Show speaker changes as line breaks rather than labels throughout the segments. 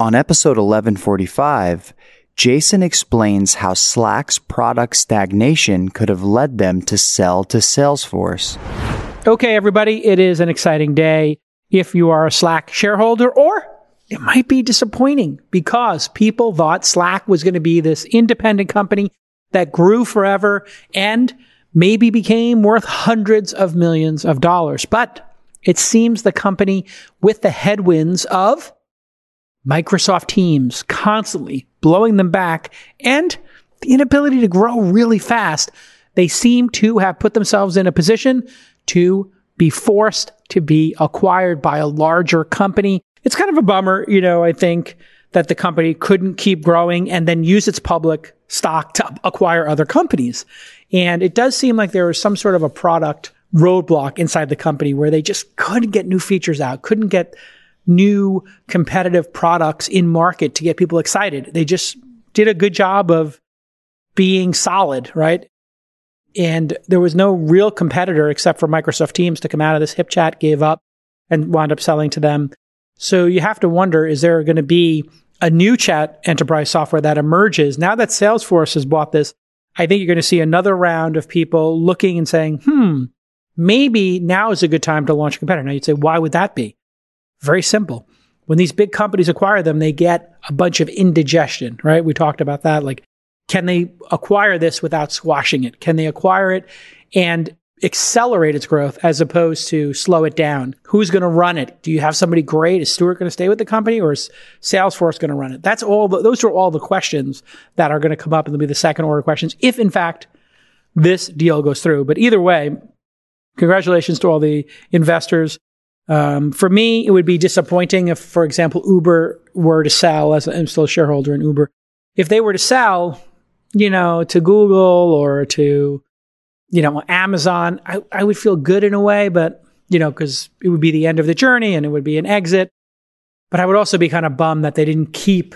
On episode 1145, Jason explains how Slack's product stagnation could have led them to sell to Salesforce.
Okay, everybody, it is an exciting day if you are a Slack shareholder, or it might be disappointing because people thought Slack was going to be this independent company that grew forever and maybe became worth hundreds of millions of dollars. But it seems the company with the headwinds of Microsoft Teams constantly blowing them back and the inability to grow really fast, they seem to have put themselves in a position to be forced to be acquired by a larger company. It's kind of a bummer, you know, I think that the company couldn't keep growing and then use its public stock to acquire other companies. And it does seem like there was some sort of a product roadblock inside the company where they just couldn't get new features out, couldn't get new competitive products in market to get people excited. They just did a good job of being solid, right? And there was no real competitor except for Microsoft Teams to come out of this. HipChat gave up and wound up selling to them. So you have to wonder, is there going to be a new chat enterprise software that emerges now that Salesforce has bought this? I think you're going to see another round of people looking and saying, hmm, maybe now is a good time to launch a competitor. Now you'd say, why would that be? Very simple. When these big companies acquire them, they get a bunch of indigestion, right? We talked about that. Like, can they acquire this without squashing it? Can they acquire it and accelerate its growth as opposed to slow it down? Who's going to run it? Do you have somebody great? Is Stewart going to stay with the company or is Salesforce going to run it? That's all. The, those are all the questions that are going to come up and they'll be the second order questions if in fact this deal goes through. But either way, congratulations to all the investors. Um, for me, it would be disappointing if, for example, Uber were to sell, as I'm still a shareholder in Uber, if they were to sell, you know, to Google or to, you know, Amazon, I, I would feel good in a way, but, you know, because it would be the end of the journey and it would be an exit. But I would also be kind of bummed that they didn't keep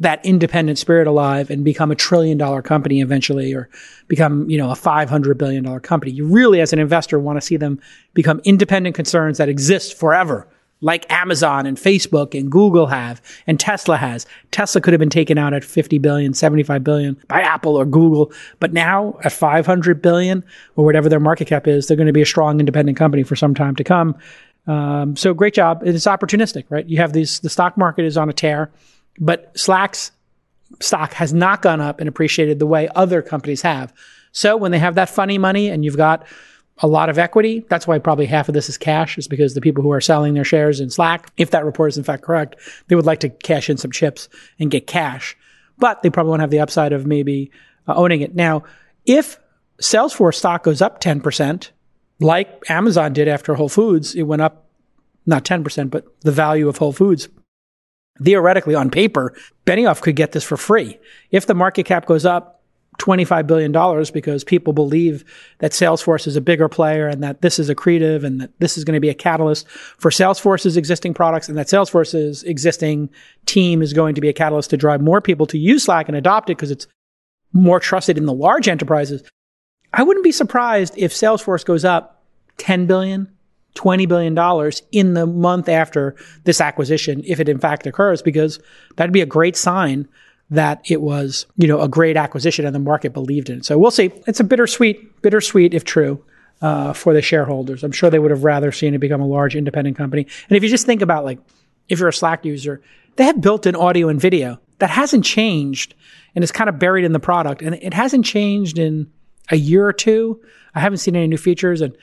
that independent spirit alive and become a trillion dollar company eventually or become, you know, a 500 billion dollar company. You really, as an investor, want to see them become independent concerns that exist forever, like Amazon and Facebook and Google have and Tesla has. Tesla could have been taken out at 50 billion, 75 billion by Apple or Google, but now at 500 billion or whatever their market cap is, they're going to be a strong independent company for some time to come. Um, so great job. It's opportunistic, right? You have these, the stock market is on a tear. But Slack's stock has not gone up and appreciated the way other companies have. So when they have that funny money and you've got a lot of equity, that's why probably half of this is cash, is because the people who are selling their shares in Slack, if that report is in fact correct, they would like to cash in some chips and get cash. But they probably won't have the upside of maybe uh, owning it. Now, if Salesforce stock goes up 10%, like Amazon did after Whole Foods, it went up not 10%, but the value of Whole Foods theoretically on paper, Benioff could get this for free. If the market cap goes up $25 billion because people believe that Salesforce is a bigger player and that this is accretive and that this is going to be a catalyst for Salesforce's existing products and that Salesforce's existing team is going to be a catalyst to drive more people to use Slack and adopt it because it's more trusted in the large enterprises. I wouldn't be surprised if Salesforce goes up 10 billion, $20 billion in the month after this acquisition, if it in fact occurs, because that'd be a great sign that it was, you know, a great acquisition and the market believed in it. So we'll see. It's a bittersweet, bittersweet if true, uh, for the shareholders. I'm sure they would have rather seen it become a large independent company. And if you just think about like, if you're a Slack user, they have built-in audio and video that hasn't changed and is kind of buried in the product. And it hasn't changed in a year or two. I haven't seen any new features and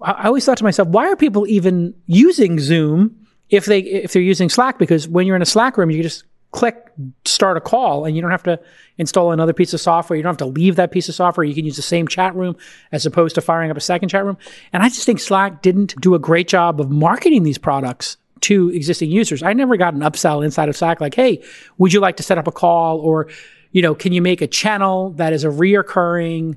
I always thought to myself, why are people even using Zoom if they if they're using Slack? Because when you're in a Slack room, you just click start a call and you don't have to install another piece of software. You don't have to leave that piece of software. You can use the same chat room as opposed to firing up a second chat room. And I just think Slack didn't do a great job of marketing these products to existing users. I never got an upsell inside of Slack like, hey, would you like to set up a call? Or, you know, can you make a channel that is a reoccurring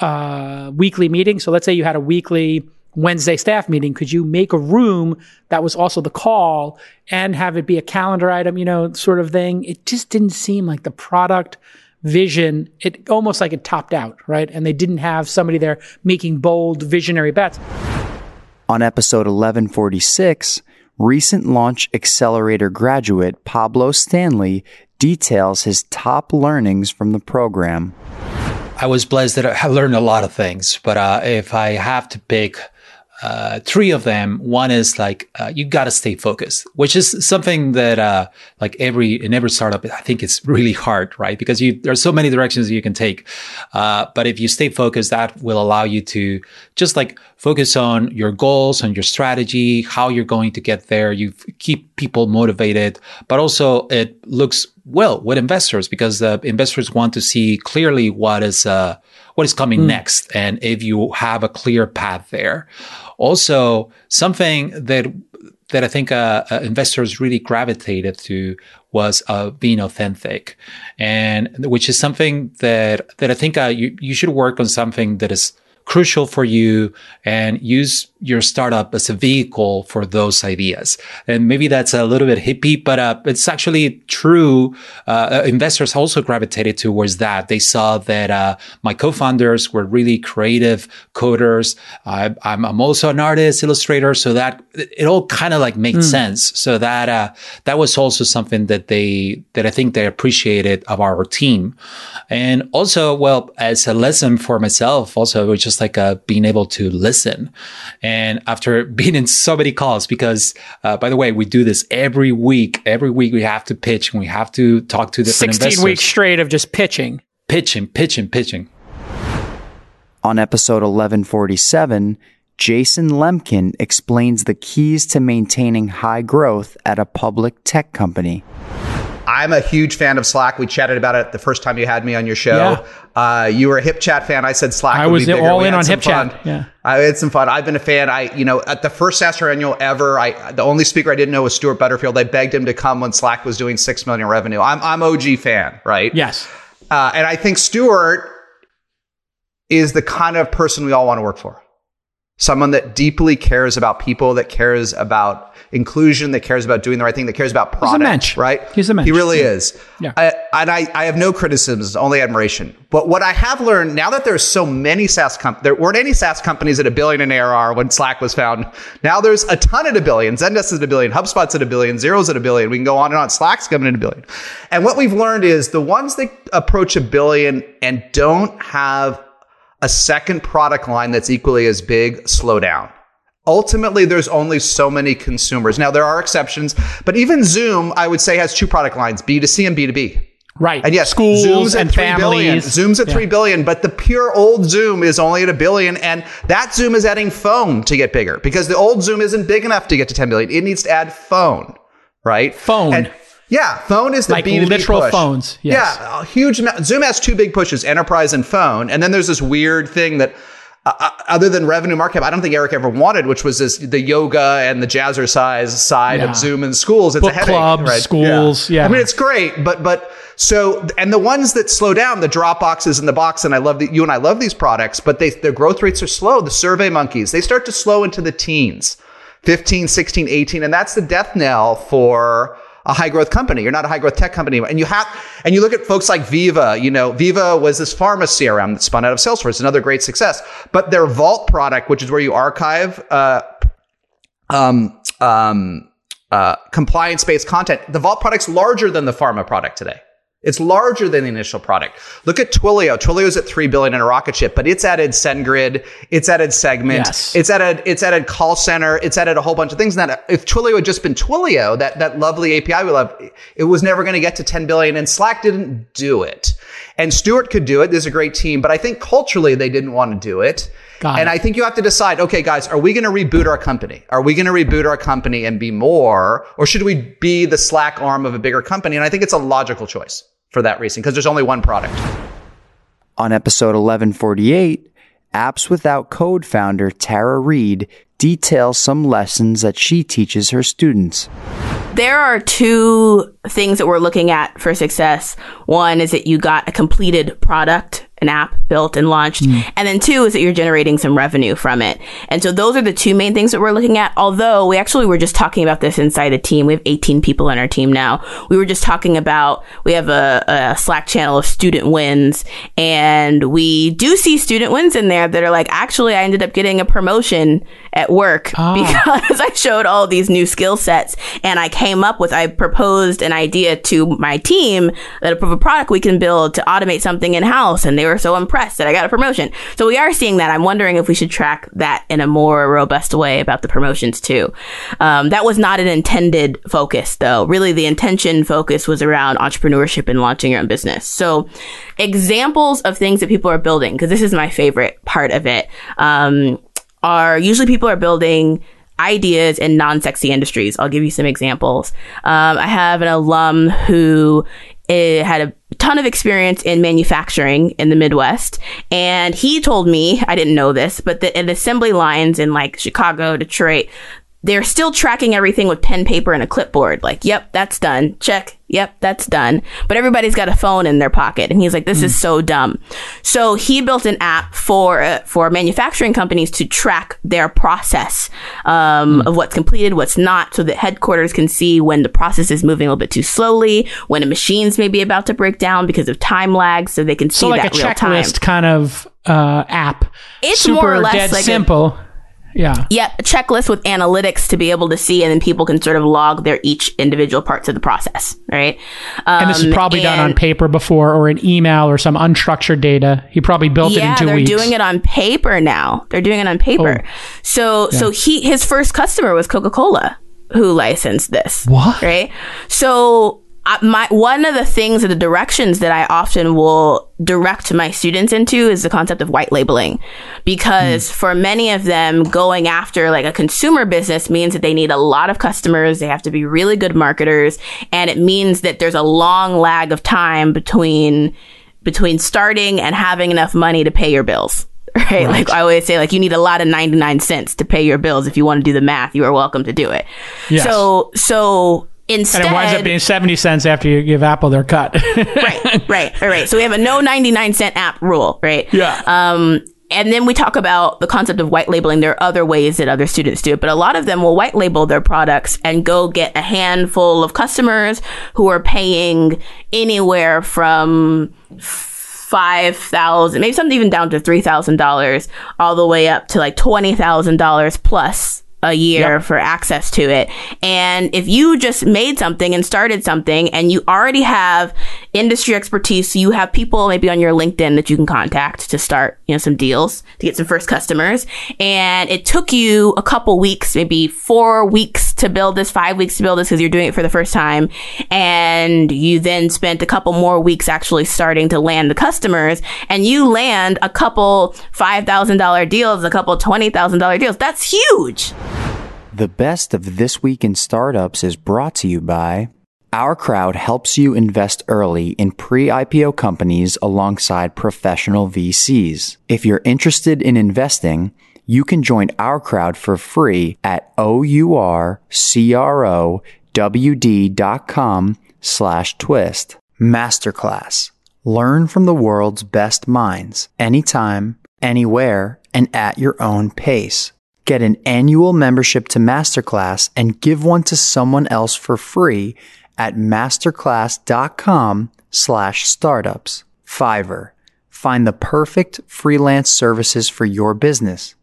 uh, weekly meeting. So let's say you had a weekly Wednesday staff meeting. Could you make a room that was also the call and have it be a calendar item, you know, sort of thing? It just didn't seem like the product vision, it almost like it topped out, right? And they didn't have somebody there making bold visionary bets.
On episode 1146, recent Launch Accelerator graduate Pablo Stanley details his top learnings from the program.
I was blessed that I learned a lot of things, but uh, if I have to pick uh, three of them. One is like uh, you got to stay focused, which is something that uh, like every in every startup, I think it's really hard, right? Because you there's so many directions you can take. Uh, but if you stay focused, that will allow you to just like focus on your goals, and your strategy, how you're going to get there. You keep people motivated, but also it looks well with investors because the investors want to see clearly what is uh, what is coming mm. next, and if you have a clear path there. Also, something that that I think uh, uh, investors really gravitated to was uh, being authentic, and which is something that that I think uh, you you should work on something that is crucial for you and use your startup as a vehicle for those ideas. And maybe that's a little bit hippie, but uh, it's actually true. Uh, investors also gravitated towards that. They saw that uh, my co-founders were really creative coders. I, am also an artist, illustrator, so that it all kind of like made mm. sense. So that uh, that was also something that they that I think they appreciated of our team. And also, well, as a lesson for myself, also it was just like uh, being able to listen. And after being in so many calls, because uh, by the way, we do this every week. Every week we have to pitch and we have to talk to different 16 investors.
weeks straight of just pitching.
Pitching, pitching, pitching.
On episode 1147, Jason Lemkin explains the keys to maintaining high growth at a public tech company.
I'm a huge fan of Slack. We chatted about it the first time you had me on your show. Yeah. Uh, you were a HipChat fan. I said Slack.
I was all in on HipChat. Yeah,
I had some fun. I've been a fan. I, you know, at the first SaaStr annual ever, I the only speaker I didn't know was Stewart Butterfield. I begged him to come when Slack was doing six million revenue. I'm I'm OG fan, right?
Yes.
Uh, and I think Stewart is the kind of person we all want to work for. Someone that deeply cares about people, that cares about inclusion, that cares about doing the right thing, that cares about product. He's a mensch. Right?
He's a mensch.
He really is. Yeah. I, and I, I have no criticisms, only admiration. But what I have learned now that there's so many SaaS companies, there weren't any SaaS companies at a billion in ARR when Slack was found. Now there's a ton at a billion. Zendesk is at a billion. HubSpot's at a billion. Xero's at a billion. We can go on and on. Slack's coming in a billion. And what we've learned is the ones that approach a billion and don't have a second product line that's equally as big slow down ultimately there's only so many consumers. Now there are exceptions, but even Zoom, I would say has two product lines, B2C and B2B.
Right.
And yes,
schools
Zoom's
and
at three
families.
billion. Zoom's at yeah. three billion, but the pure old Zoom is only at a billion, and that Zoom is adding phone to get bigger because the old Zoom isn't big enough to get to 10 billion. It needs to add phone, right?
Phone.
And yeah, phone is the
like
B2B
literal
push.
phones.
Yes. Yeah, a huge amount. Zoom has two big pushes: enterprise and phone. And then there's this weird thing that uh, uh, other than revenue market, I don't think Eric ever wanted, which was this the yoga and the jazzercise side yeah. of Zoom in schools. It's
Book
a headache,
clubs,
right?
schools. Yeah. yeah.
I mean, it's great, but but so and the ones that slow down, the Dropboxes in the box, and I love that you and I love these products, but they their growth rates are slow. The SurveyMonkeys, they start to slow into the teens, 15, 16, 18, and that's the death knell for a high growth company. You're not a high growth tech company. And you have, and you look at folks like Veeva, you know, Veeva was this pharma CRM that spun out of Salesforce, another great success. But their Vault product, which is where you archive, uh, um, um, uh, compliance based content, the Vault product's larger than the pharma product today. It's larger than the initial product. Look at Twilio. Twilio's at three billion in a rocket ship, but it's added SendGrid, it's added Segment, yes. it's added it's added call center, it's added a whole bunch of things. That if Twilio had just been Twilio, that that lovely API we love, it was never going to get to 10 billion, and Slack didn't do it. And Stewart could do it. There's a great team, but I think culturally they didn't want to do it. Got and it. I think you have to decide, okay, guys, are we going to reboot our company? Are we going to reboot our company and be more, or should we be the Slack arm of a bigger company? And I think it's a logical choice for that reason because there's only one product.
On episode 1148, Apps Without Code founder Tara Reed details some lessons that she teaches her students.
There are two things that we're looking at for success. One is that you got a completed product an app built and launched. Mm. And then two is that you're generating some revenue from it. And so those are the two main things that we're looking at. Although we actually were just talking about this inside the team. We have 18 people on our team now. We were just talking about, we have a, a Slack channel of student wins and we do see student wins in there that are like, actually, I ended up getting a promotion at work
Ah.
because I showed all these new skill sets and I came up with, I proposed an idea to my team that of a product we can build to automate something in house. And they were so impressed that I got a promotion. So we are seeing that. I'm wondering if we should track that in a more robust way about the promotions too. Um, that was not an intended focus though. Really the intention focus was around entrepreneurship and launching your own business. So examples of things that people are building, because this is my favorite part of it. Um, are usually people are building ideas in non-sexy industries. I'll give you some examples. Um, I have an alum who eh, had a ton of experience in manufacturing in the Midwest, and he told me I didn't know this, but that in assembly lines in like Chicago, Detroit, they're still tracking everything with pen, paper, and a clipboard. Like, yep, that's done. Check. Yep, that's done. But everybody's got a phone in their pocket, and he's like, "This is so dumb." So he built an app for uh, for manufacturing companies to track their process um, of what's completed, what's not, so that headquarters can see when the process is moving a little bit too slowly, when a machine's maybe about to break down because of time lag, so they can see
So like a
that real time.
checklist kind of uh, app.
It's
Super
more or less
dead
like a-
simple. Yeah.
Yep, a checklist with analytics to be able to see, and then people can sort of log their each individual parts of the process, right? Um,
And this is probably done on paper before or an email or some unstructured data. He probably built it
yeah,
in 2
they're
weeks. Oh.
doing it on paper now. They're doing it on paper. So, so he his first customer was Coca Cola, who licensed this.
What?
Right. So. I, my one of the things or the directions that I often will direct my students into is the concept of white labeling, because hmm. for many of them, going after like a consumer business means that they need a lot of customers. They have to be really good marketers, and it means that there's a long lag of time between between starting and having enough money to pay your bills. Right? Like I always say, like you need a lot of 99 cents to pay your bills. If you want to do the math, you are welcome to do it.
Yes.
So, so instead,
and it winds up being 70 cents after you give Apple their cut.
right, right, right, right. So we have a no 99 cent app rule, right?
Yeah.
Um, and then we talk about the concept of white labeling. There are other ways that other students do it, but a lot of them will white label their products and go get a handful of customers who are paying anywhere from five thousand, maybe something even down to three thousand dollars, all the way up to like twenty thousand dollars plus a year for access to it. And if you just made something and started something and you already have industry expertise, so you have people maybe on your LinkedIn that you can contact to start, you know, some deals to get some first customers. And it took you a couple weeks, maybe four weeks to build this, five weeks to build this because you're doing it for the first time. And you then spent a couple more weeks actually starting to land the customers and you land a couple $5,000 deals, a couple $20,000 deals. That's huge.
The best of This Week in Startups is brought to you by OurCrowd helps you invest early in pre IPO companies alongside professional VCs. If you're interested in investing, you can join OurCrowd for free at OURCROWD.com slash twist. Masterclass. Learn from the world's best minds anytime, anywhere, and at your own pace. Get an annual membership to Masterclass and give one to someone else for free at masterclass.com slash startups. Fiverr. Find the perfect freelance services for your business.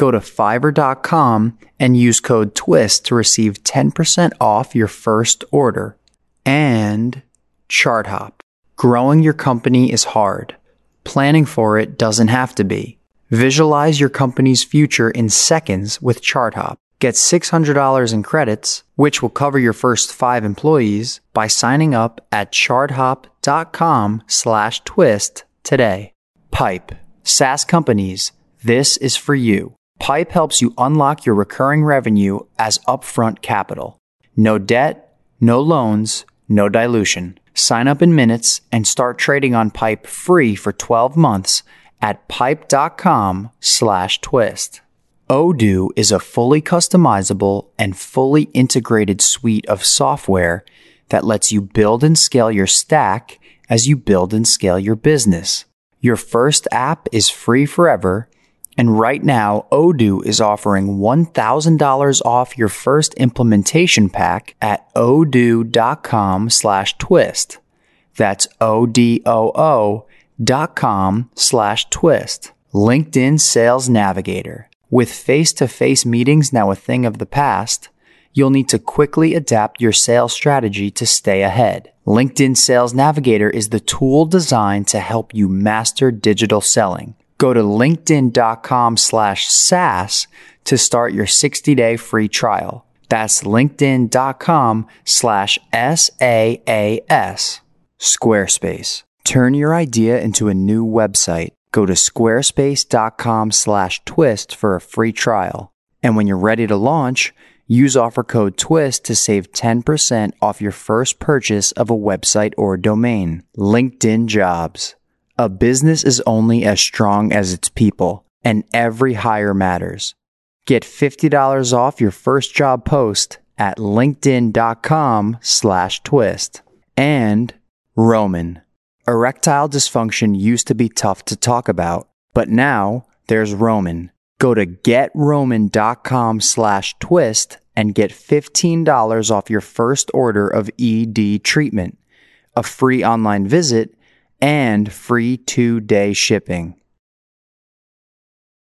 Go to fiverr.com and use code TWIST to receive 10% off your first order. And ChartHop. Growing your company is hard. Planning for it doesn't have to be. Visualize your company's future in seconds with ChartHop. Get $600 in credits, which will cover your first five employees, by signing up at charthop.com slash twist today. Pipe. SaaS companies, this is for you. Pipe helps you unlock your recurring revenue as upfront capital. No debt, no loans, no dilution. Sign up in minutes and start trading on Pipe free for 12 months at pipe.com slash twist. Odoo is a fully customizable and fully integrated suite of software that lets you build and scale your stack as you build and scale your business. Your first app is free forever, and right now Odoo is offering $1,000 off your first implementation pack at odoo.com slash twist. That's O-D-O-O dot com slash twist. LinkedIn Sales Navigator. With face to face meetings now a thing of the past, you'll need to quickly adapt your sales strategy to stay ahead. LinkedIn Sales Navigator is the tool designed to help you master digital selling. Go to linkedin.com slash SaaS to start your 60 day free trial. That's linkedin.com slash S-A-A-S. Squarespace. Turn your idea into a new website. Go to squarespace.com slash twist for a free trial. And when you're ready to launch, use offer code TWIST to save 10% off your first purchase of a website or domain. LinkedIn Jobs. A business is only as strong as its people, and every hire matters. Get $50 off your first job post at linkedin.com slash twist. And Roman. Erectile dysfunction used to be tough to talk about, but now there's Roman. Go to getroman.com slash twist and get $15 off your first order of ED treatment, a free online visit, and free two day shipping.